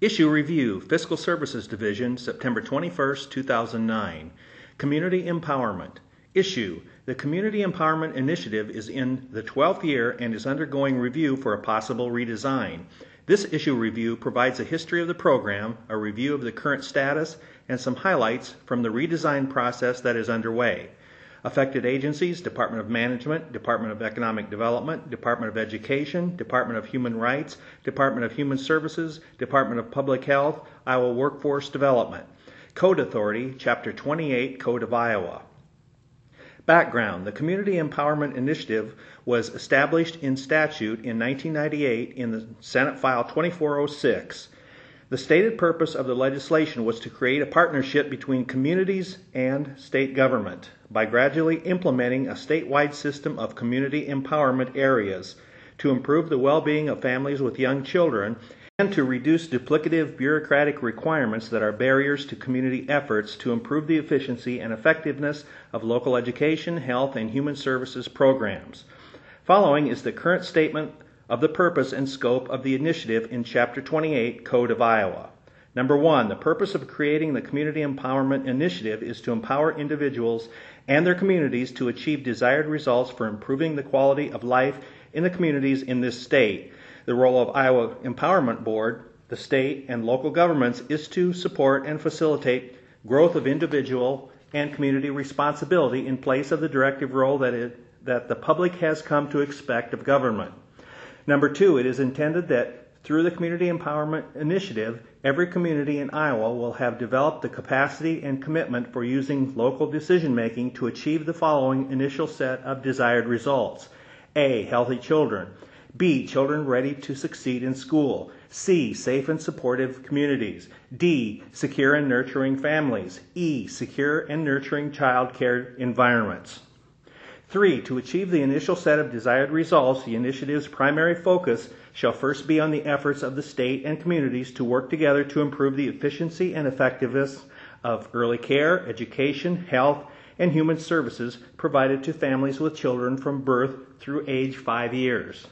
Issue Review, Fiscal Services Division, September 21, 2009. Community Empowerment. Issue The Community Empowerment Initiative is in the 12th year and is undergoing review for a possible redesign. This issue review provides a history of the program, a review of the current status, and some highlights from the redesign process that is underway. Affected agencies Department of Management, Department of Economic Development, Department of Education, Department of Human Rights, Department of Human Services, Department of Public Health, Iowa Workforce Development. Code Authority, Chapter 28, Code of Iowa. Background The Community Empowerment Initiative was established in statute in 1998 in the Senate File 2406. The stated purpose of the legislation was to create a partnership between communities and state government by gradually implementing a statewide system of community empowerment areas to improve the well being of families with young children and to reduce duplicative bureaucratic requirements that are barriers to community efforts to improve the efficiency and effectiveness of local education, health, and human services programs. Following is the current statement of the purpose and scope of the initiative in Chapter 28, Code of Iowa. Number one, the purpose of creating the Community Empowerment Initiative is to empower individuals and their communities to achieve desired results for improving the quality of life in the communities in this state. The role of Iowa Empowerment Board, the state, and local governments is to support and facilitate growth of individual and community responsibility in place of the directive role that, it, that the public has come to expect of government. Number two, it is intended that through the Community Empowerment Initiative, every community in Iowa will have developed the capacity and commitment for using local decision making to achieve the following initial set of desired results A. Healthy children. B. Children ready to succeed in school. C. Safe and supportive communities. D. Secure and nurturing families. E. Secure and nurturing child care environments. Three, to achieve the initial set of desired results, the initiative's primary focus shall first be on the efforts of the state and communities to work together to improve the efficiency and effectiveness of early care, education, health, and human services provided to families with children from birth through age five years.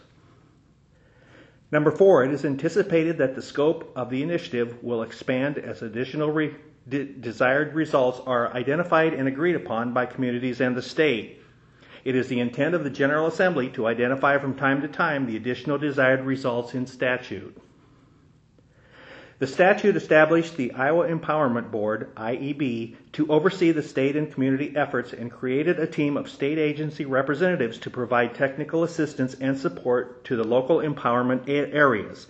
Number four, it is anticipated that the scope of the initiative will expand as additional re- de- desired results are identified and agreed upon by communities and the state. It is the intent of the General Assembly to identify from time to time the additional desired results in statute. The statute established the Iowa Empowerment Board, IEB, to oversee the state and community efforts and created a team of state agency representatives to provide technical assistance and support to the local empowerment areas.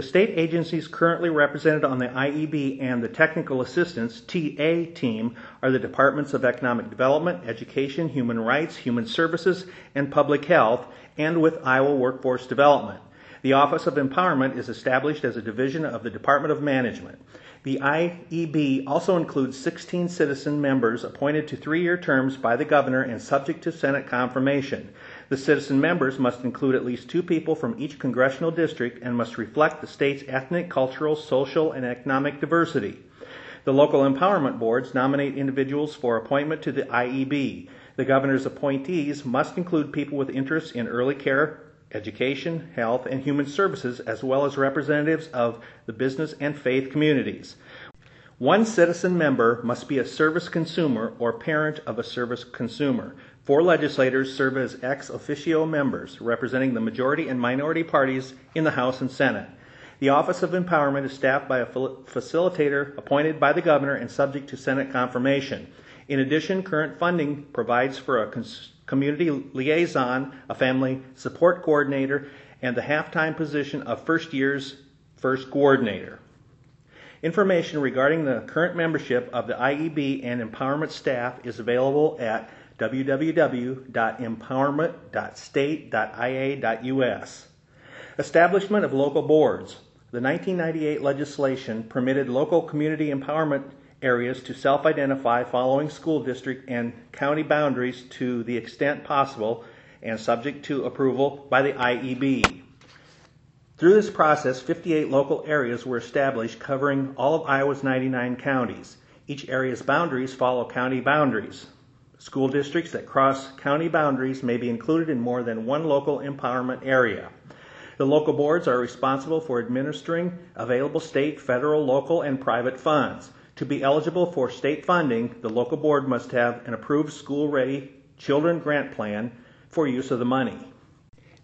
The state agencies currently represented on the IEB and the Technical Assistance TA team are the Departments of Economic Development, Education, Human Rights, Human Services, and Public Health, and with Iowa Workforce Development. The Office of Empowerment is established as a division of the Department of Management. The IEB also includes 16 citizen members appointed to three year terms by the governor and subject to Senate confirmation. The citizen members must include at least two people from each congressional district and must reflect the state's ethnic, cultural, social, and economic diversity. The local empowerment boards nominate individuals for appointment to the IEB. The governor's appointees must include people with interests in early care, education, health, and human services, as well as representatives of the business and faith communities. One citizen member must be a service consumer or parent of a service consumer. Four legislators serve as ex officio members, representing the majority and minority parties in the House and Senate. The Office of Empowerment is staffed by a facilitator appointed by the governor and subject to Senate confirmation. In addition, current funding provides for a community liaison, a family support coordinator, and the half time position of First Years First coordinator. Information regarding the current membership of the IEB and empowerment staff is available at www.empowerment.state.ia.us. Establishment of local boards. The 1998 legislation permitted local community empowerment areas to self identify following school district and county boundaries to the extent possible and subject to approval by the IEB. Through this process, 58 local areas were established covering all of Iowa's 99 counties. Each area's boundaries follow county boundaries. School districts that cross county boundaries may be included in more than one local empowerment area. The local boards are responsible for administering available state, federal, local, and private funds. To be eligible for state funding, the local board must have an approved school ready children grant plan for use of the money.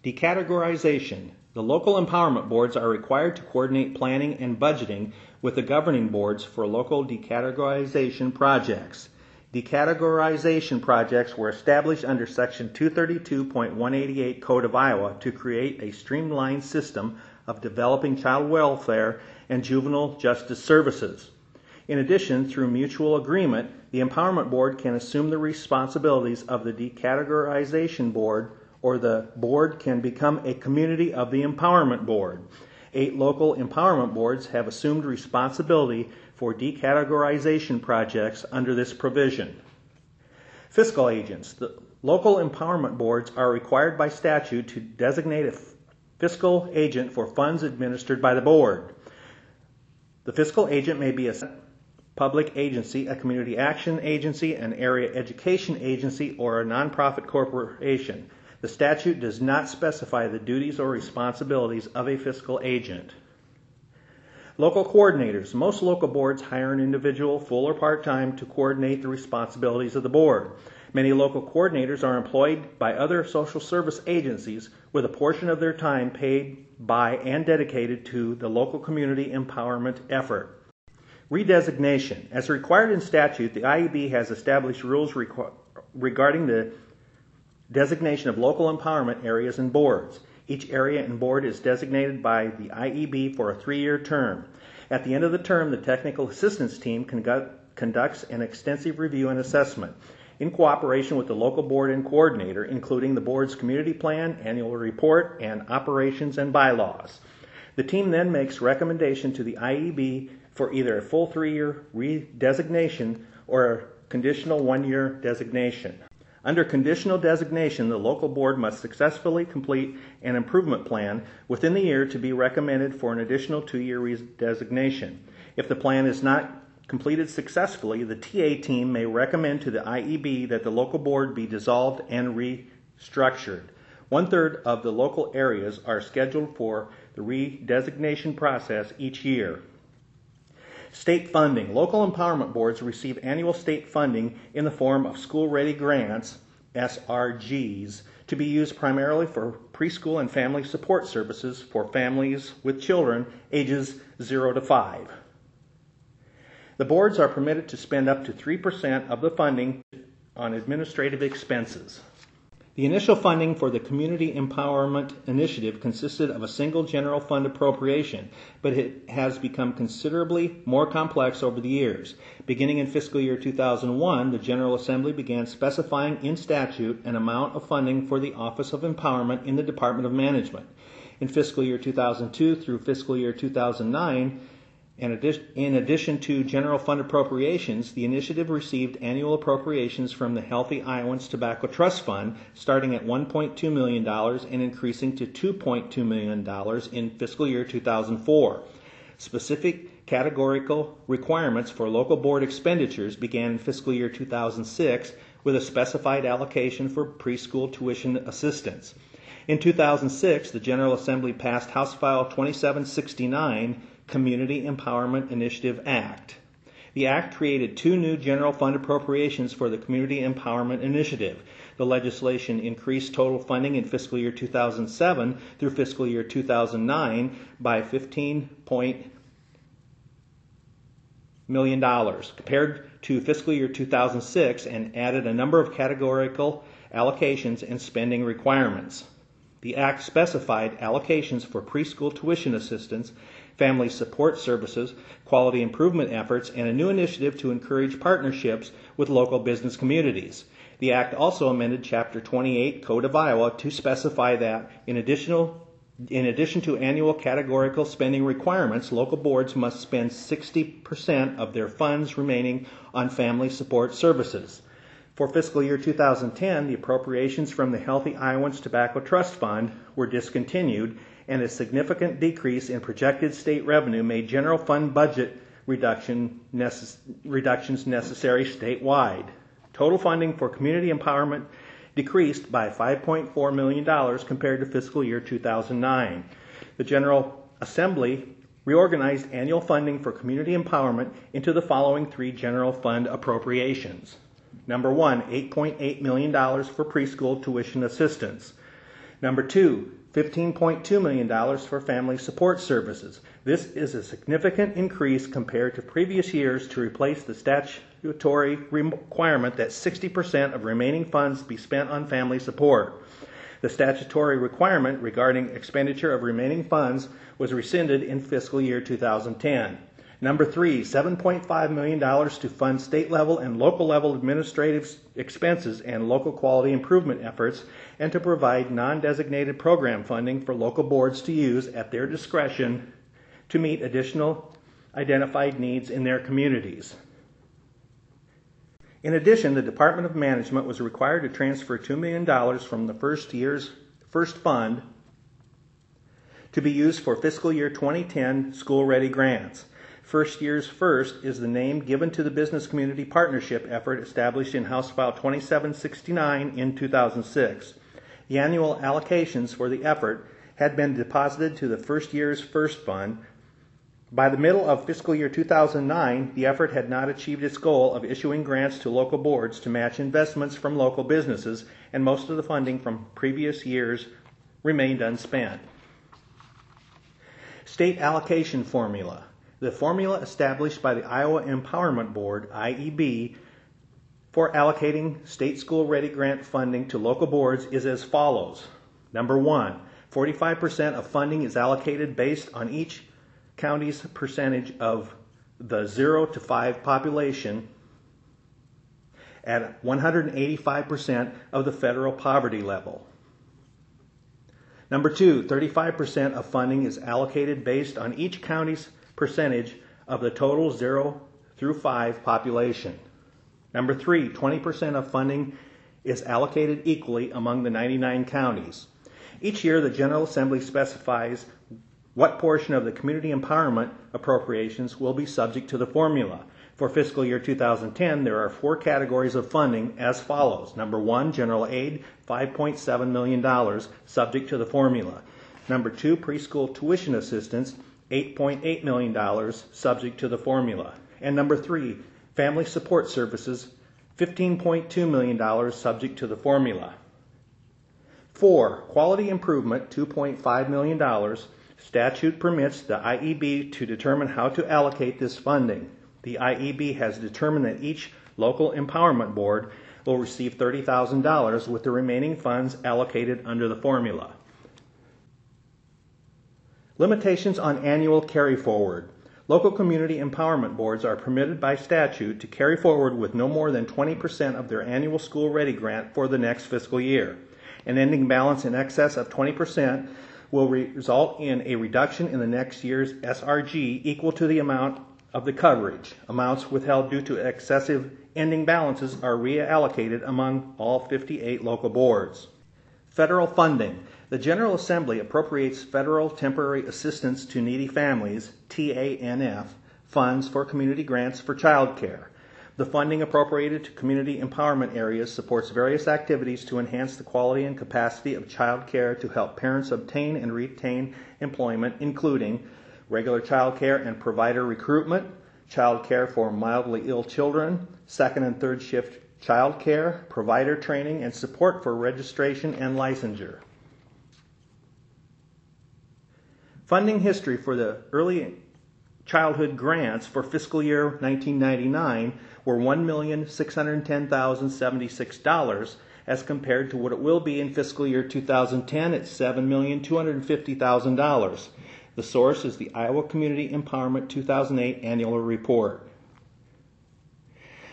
Decategorization. The local empowerment boards are required to coordinate planning and budgeting with the governing boards for local decategorization projects. Decategorization projects were established under Section 232.188 Code of Iowa to create a streamlined system of developing child welfare and juvenile justice services. In addition, through mutual agreement, the Empowerment Board can assume the responsibilities of the Decategorization Board, or the board can become a community of the Empowerment Board. Eight local empowerment boards have assumed responsibility for decategorization projects under this provision. Fiscal agents. The local empowerment boards are required by statute to designate a fiscal agent for funds administered by the board. The fiscal agent may be a public agency, a community action agency, an area education agency, or a nonprofit corporation. The statute does not specify the duties or responsibilities of a fiscal agent. Local coordinators. Most local boards hire an individual, full or part time, to coordinate the responsibilities of the board. Many local coordinators are employed by other social service agencies with a portion of their time paid by and dedicated to the local community empowerment effort. Redesignation. As required in statute, the IEB has established rules regarding the designation of local empowerment areas and boards. Each area and board is designated by the IEB for a three year term. At the end of the term, the technical assistance team conducts an extensive review and assessment in cooperation with the local board and coordinator, including the board's community plan, annual report, and operations and bylaws. The team then makes recommendation to the IEB for either a full three year redesignation or a conditional one year designation. Under conditional designation, the local board must successfully complete an improvement plan within the year to be recommended for an additional two year redesignation. If the plan is not completed successfully, the TA team may recommend to the IEB that the local board be dissolved and restructured. One third of the local areas are scheduled for the redesignation process each year. State funding. Local empowerment boards receive annual state funding in the form of school ready grants, SRGs, to be used primarily for preschool and family support services for families with children ages 0 to 5. The boards are permitted to spend up to 3% of the funding on administrative expenses. The initial funding for the Community Empowerment Initiative consisted of a single general fund appropriation, but it has become considerably more complex over the years. Beginning in fiscal year 2001, the General Assembly began specifying in statute an amount of funding for the Office of Empowerment in the Department of Management. In fiscal year 2002 through fiscal year 2009, in addition to general fund appropriations, the initiative received annual appropriations from the Healthy Iowans Tobacco Trust Fund, starting at $1.2 million and increasing to $2.2 million in fiscal year 2004. Specific categorical requirements for local board expenditures began in fiscal year 2006 with a specified allocation for preschool tuition assistance. In 2006, the General Assembly passed House File 2769 Community Empowerment Initiative Act. The Act created two new general fund appropriations for the Community Empowerment Initiative. The legislation increased total funding in fiscal year 2007 through fiscal year 2009 by 15 million dollars compared to fiscal year 2006 and added a number of categorical allocations and spending requirements. The Act specified allocations for preschool tuition assistance family support services, quality improvement efforts, and a new initiative to encourage partnerships with local business communities. The Act also amended Chapter 28 Code of Iowa to specify that in additional in addition to annual categorical spending requirements, local boards must spend 60% of their funds remaining on family support services. For fiscal year 2010, the appropriations from the Healthy Iowans Tobacco Trust Fund were discontinued and a significant decrease in projected state revenue made general fund budget reduction necess- reductions necessary statewide. Total funding for community empowerment decreased by $5.4 million compared to fiscal year 2009. the General Assembly reorganized annual funding for community empowerment into the following three general fund appropriations. Number one, $8.8 million for preschool tuition assistance. Number two, $15.2 million for family support services. This is a significant increase compared to previous years to replace the statutory requirement that 60% of remaining funds be spent on family support. The statutory requirement regarding expenditure of remaining funds was rescinded in fiscal year 2010. Number three, $7.5 million to fund state level and local level administrative expenses and local quality improvement efforts, and to provide non designated program funding for local boards to use at their discretion to meet additional identified needs in their communities. In addition, the Department of Management was required to transfer $2 million from the First Years First fund to be used for fiscal year 2010 school ready grants. First Years First is the name given to the business community partnership effort established in House File 2769 in 2006. The annual allocations for the effort had been deposited to the First Years First Fund. By the middle of fiscal year 2009, the effort had not achieved its goal of issuing grants to local boards to match investments from local businesses, and most of the funding from previous years remained unspent. State allocation formula. The formula established by the Iowa Empowerment Board, IEB, for allocating state school ready grant funding to local boards is as follows. Number one, 45% of funding is allocated based on each county's percentage of the 0 to 5 population at 185% of the federal poverty level. Number two, 35% of funding is allocated based on each county's percentage of the total 0 through 5 population. Number three, 20% of funding is allocated equally among the 99 counties. Each year, the General Assembly specifies what portion of the community empowerment appropriations will be subject to the formula. For fiscal year 2010, there are four categories of funding as follows. Number one, general aid, $5.7 million, subject to the formula. Number two, preschool tuition assistance, $8.8 million, subject to the formula. And number three, family support services, $15.2 million, subject to the formula. Four, quality improvement, $2.5 million. Statute permits the IEB to determine how to allocate this funding. The IEB has determined that each local empowerment board will receive $30,000 with the remaining funds allocated under the formula. Limitations on annual carry forward. Local community empowerment boards are permitted by statute to carry forward with no more than 20% of their annual school ready grant for the next fiscal year. An ending balance in excess of 20% will result in a reduction in the next year's SRG equal to the amount of the coverage. Amounts withheld due to excessive ending balances are reallocated among all 58 local boards. Federal funding. The General Assembly appropriates federal temporary assistance to needy families, TANF, funds for community grants for child care. The funding appropriated to community empowerment areas supports various activities to enhance the quality and capacity of child care to help parents obtain and retain employment, including regular child care and provider recruitment, child care for mildly ill children, second and third shift child care, provider training, and support for registration and licensure. Funding history for the early childhood grants for fiscal year 1999 were $1,610,076 as compared to what it will be in fiscal year 2010 at $7,250,000. The source is the Iowa Community Empowerment 2008 Annual Report.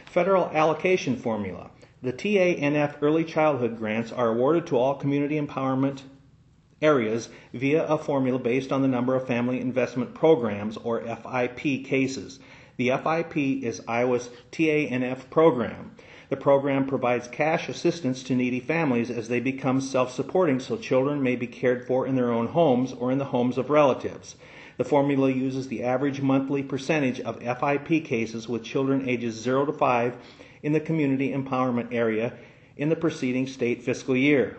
Federal Allocation Formula. The TANF Early Childhood Grants are awarded to all community empowerment areas via a formula based on the number of family investment programs or FIP cases. The FIP is Iowa's TANF program. The program provides cash assistance to needy families as they become self supporting so children may be cared for in their own homes or in the homes of relatives. The formula uses the average monthly percentage of FIP cases with children ages 0 to 5 in the community empowerment area in the preceding state fiscal year.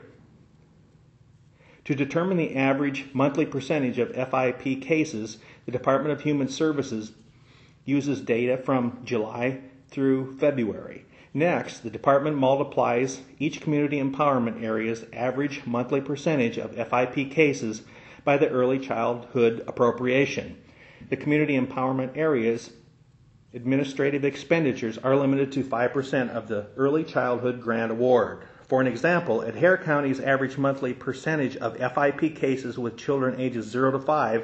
To determine the average monthly percentage of FIP cases, the Department of Human Services uses data from July through February. Next, the department multiplies each community empowerment area's average monthly percentage of FIP cases by the early childhood appropriation. The community empowerment areas administrative expenditures are limited to 5% of the early childhood grant award. For an example, Adair County's average monthly percentage of FIP cases with children ages 0 to 5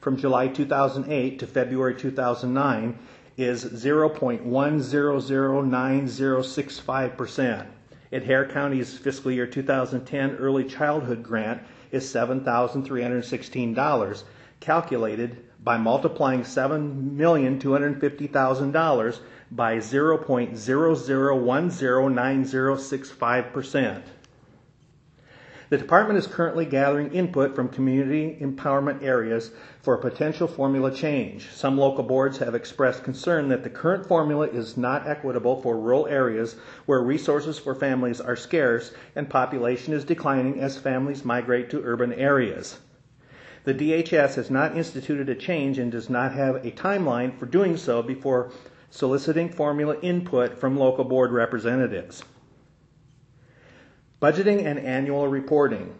from July 2008 to February 2009 is 0.1009065%. Adair County's fiscal year 2010 early childhood grant is $7,316, calculated by multiplying $7,250,000 by 0.00109065%. The department is currently gathering input from community empowerment areas for a potential formula change. Some local boards have expressed concern that the current formula is not equitable for rural areas where resources for families are scarce and population is declining as families migrate to urban areas. The DHS has not instituted a change and does not have a timeline for doing so before soliciting formula input from local board representatives. Budgeting and annual reporting.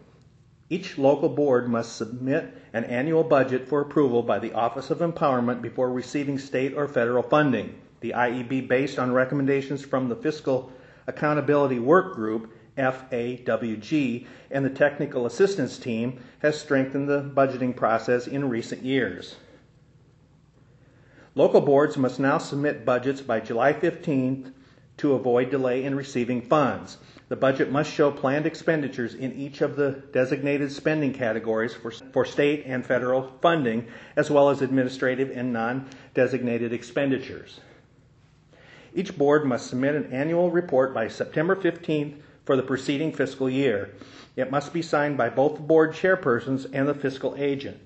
Each local board must submit an annual budget for approval by the Office of Empowerment before receiving state or federal funding. The IEB, based on recommendations from the Fiscal Accountability Work Group, FAWG, and the Technical Assistance Team, has strengthened the budgeting process in recent years. Local boards must now submit budgets by July 15th to avoid delay in receiving funds. The budget must show planned expenditures in each of the designated spending categories for, for state and federal funding, as well as administrative and non designated expenditures. Each board must submit an annual report by September 15th for the preceding fiscal year. It must be signed by both the board chairpersons and the fiscal agent.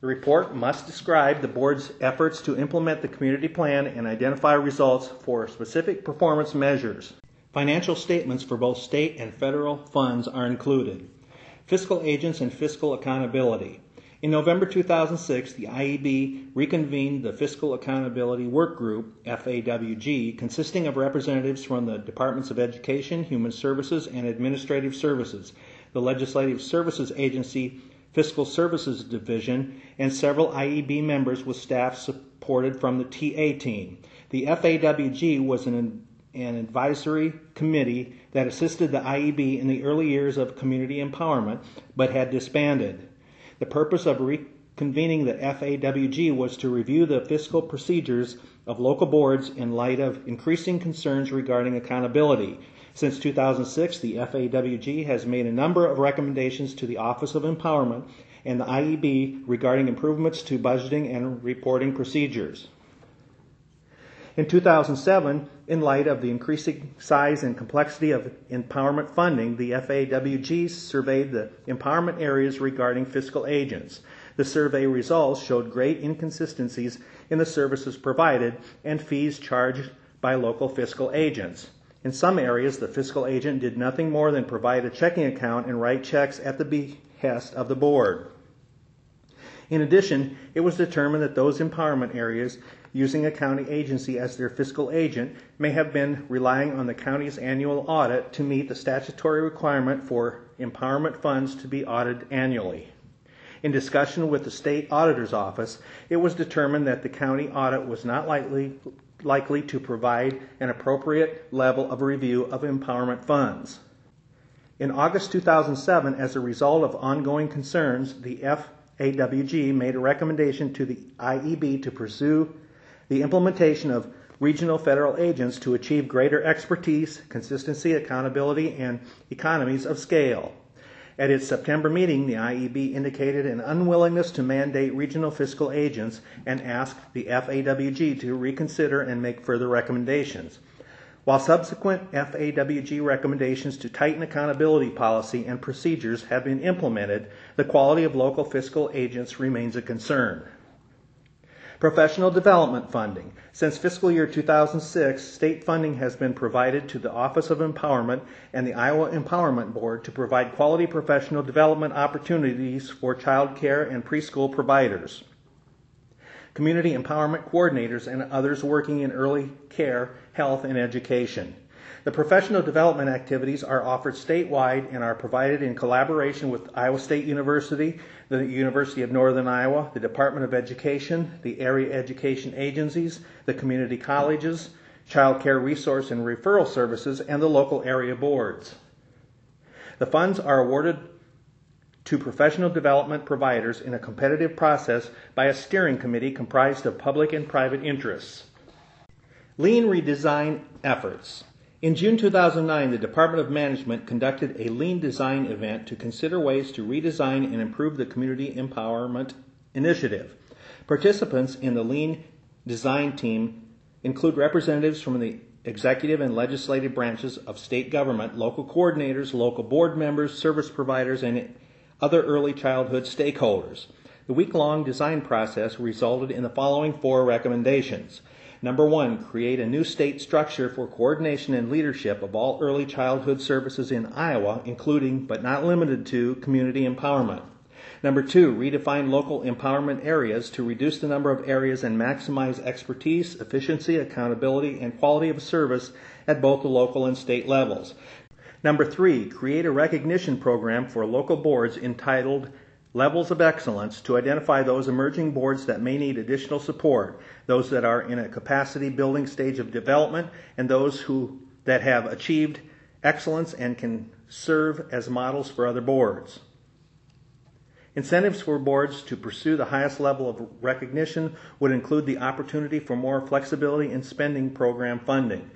The report must describe the board's efforts to implement the community plan and identify results for specific performance measures. Financial statements for both state and federal funds are included. Fiscal agents and fiscal accountability. In November 2006, the IEB reconvened the Fiscal Accountability Work Group, FAWG, consisting of representatives from the Departments of Education, Human Services, and Administrative Services, the Legislative Services Agency, Fiscal Services Division, and several IEB members with staff supported from the TA team. The FAWG was an an advisory committee that assisted the IEB in the early years of community empowerment but had disbanded. The purpose of reconvening the FAWG was to review the fiscal procedures of local boards in light of increasing concerns regarding accountability. Since 2006, the FAWG has made a number of recommendations to the Office of Empowerment and the IEB regarding improvements to budgeting and reporting procedures. In 2007, in light of the increasing size and complexity of empowerment funding, the FAWG surveyed the empowerment areas regarding fiscal agents. The survey results showed great inconsistencies in the services provided and fees charged by local fiscal agents. In some areas, the fiscal agent did nothing more than provide a checking account and write checks at the behest of the board. In addition, it was determined that those empowerment areas using a county agency as their fiscal agent may have been relying on the county's annual audit to meet the statutory requirement for empowerment funds to be audited annually. In discussion with the state auditor's office, it was determined that the county audit was not likely, likely to provide an appropriate level of review of empowerment funds. In August 2007, as a result of ongoing concerns, the FAWG made a recommendation to the IEB to pursue the implementation of regional federal agents to achieve greater expertise, consistency, accountability, and economies of scale. At its September meeting, the IEB indicated an unwillingness to mandate regional fiscal agents and asked the FAWG to reconsider and make further recommendations. While subsequent FAWG recommendations to tighten accountability policy and procedures have been implemented, the quality of local fiscal agents remains a concern. Professional development funding. Since fiscal year 2006, state funding has been provided to the Office of Empowerment and the Iowa Empowerment Board to provide quality professional development opportunities for child care and preschool providers community empowerment coordinators, and others working in early care, health, and education. The professional development activities are offered statewide and are provided in collaboration with Iowa State University, the University of Northern Iowa, the Department of Education, the area education agencies, the community colleges, child care resource and referral services, and the local area boards. The funds are awarded to professional development providers in a competitive process by a steering committee comprised of public and private interests. Lean redesign efforts. In June 2009, the Department of Management conducted a Lean Design event to consider ways to redesign and improve the Community Empowerment Initiative. Participants in the Lean Design team include representatives from the executive and legislative branches of state government, local coordinators, local board members, service providers, and other early childhood stakeholders. The week long design process resulted in the following four recommendations. Number one, create a new state structure for coordination and leadership of all early childhood services in Iowa, including but not limited to community empowerment. Number two, redefine local empowerment areas to reduce the number of areas and maximize expertise, efficiency, accountability, and quality of service at both the local and state levels. Number three, create a recognition program for local boards entitled Levels of Excellence to identify those emerging boards that may need additional support, those that are in a capacity building stage of development, and those who that have achieved excellence and can serve as models for other boards. Incentives for boards to pursue the highest level of recognition would include the opportunity for more flexibility in spending program funding.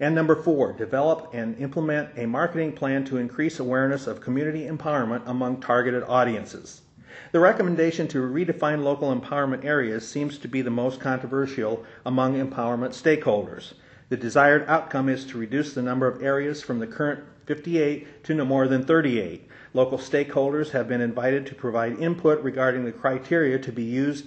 And number four, develop and implement a marketing plan to increase awareness of community empowerment among targeted audiences. The recommendation to redefine local empowerment areas seems to be the most controversial among empowerment stakeholders. The desired outcome is to reduce the number of areas from the current 58 to no more than 38. Local stakeholders have been invited to provide input regarding the criteria to be used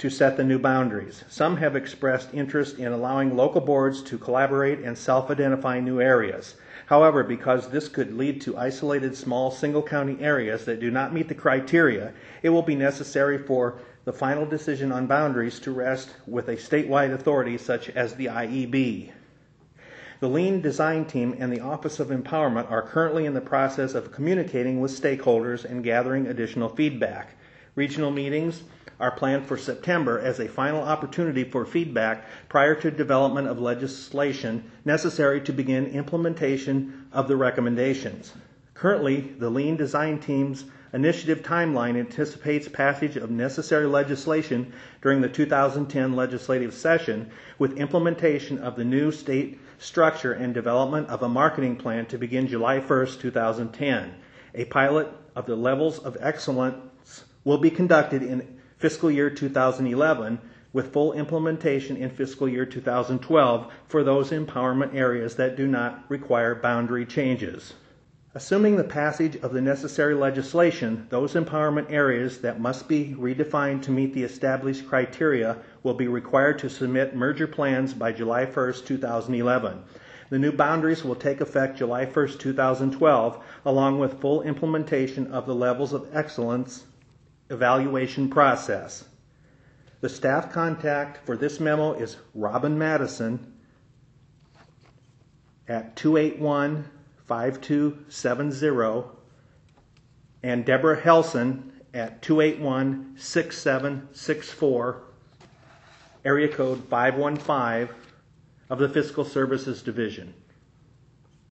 to set the new boundaries. Some have expressed interest in allowing local boards to collaborate and self identify new areas. However, because this could lead to isolated small single county areas that do not meet the criteria, it will be necessary for the final decision on boundaries to rest with a statewide authority such as the IEB. The Lean Design Team and the Office of Empowerment are currently in the process of communicating with stakeholders and gathering additional feedback. Regional meetings are planned for September as a final opportunity for feedback prior to development of legislation necessary to begin implementation of the recommendations. Currently, the Lean Design Team's initiative timeline anticipates passage of necessary legislation during the 2010 legislative session with implementation of the new state structure and development of a marketing plan to begin July 1, 2010. A pilot of the levels of excellence will be conducted in fiscal year 2011 with full implementation in fiscal year 2012 for those empowerment areas that do not require boundary changes. Assuming the passage of the necessary legislation, those empowerment areas that must be redefined to meet the established criteria will be required to submit merger plans by July 1, 2011. The new boundaries will take effect July 1, 2012, along with full implementation of the levels of excellence evaluation process. The staff contact for this memo is Robin Madison at 281 5270 and Deborah Helson at 281 6764, area code 515 of the Fiscal Services Division.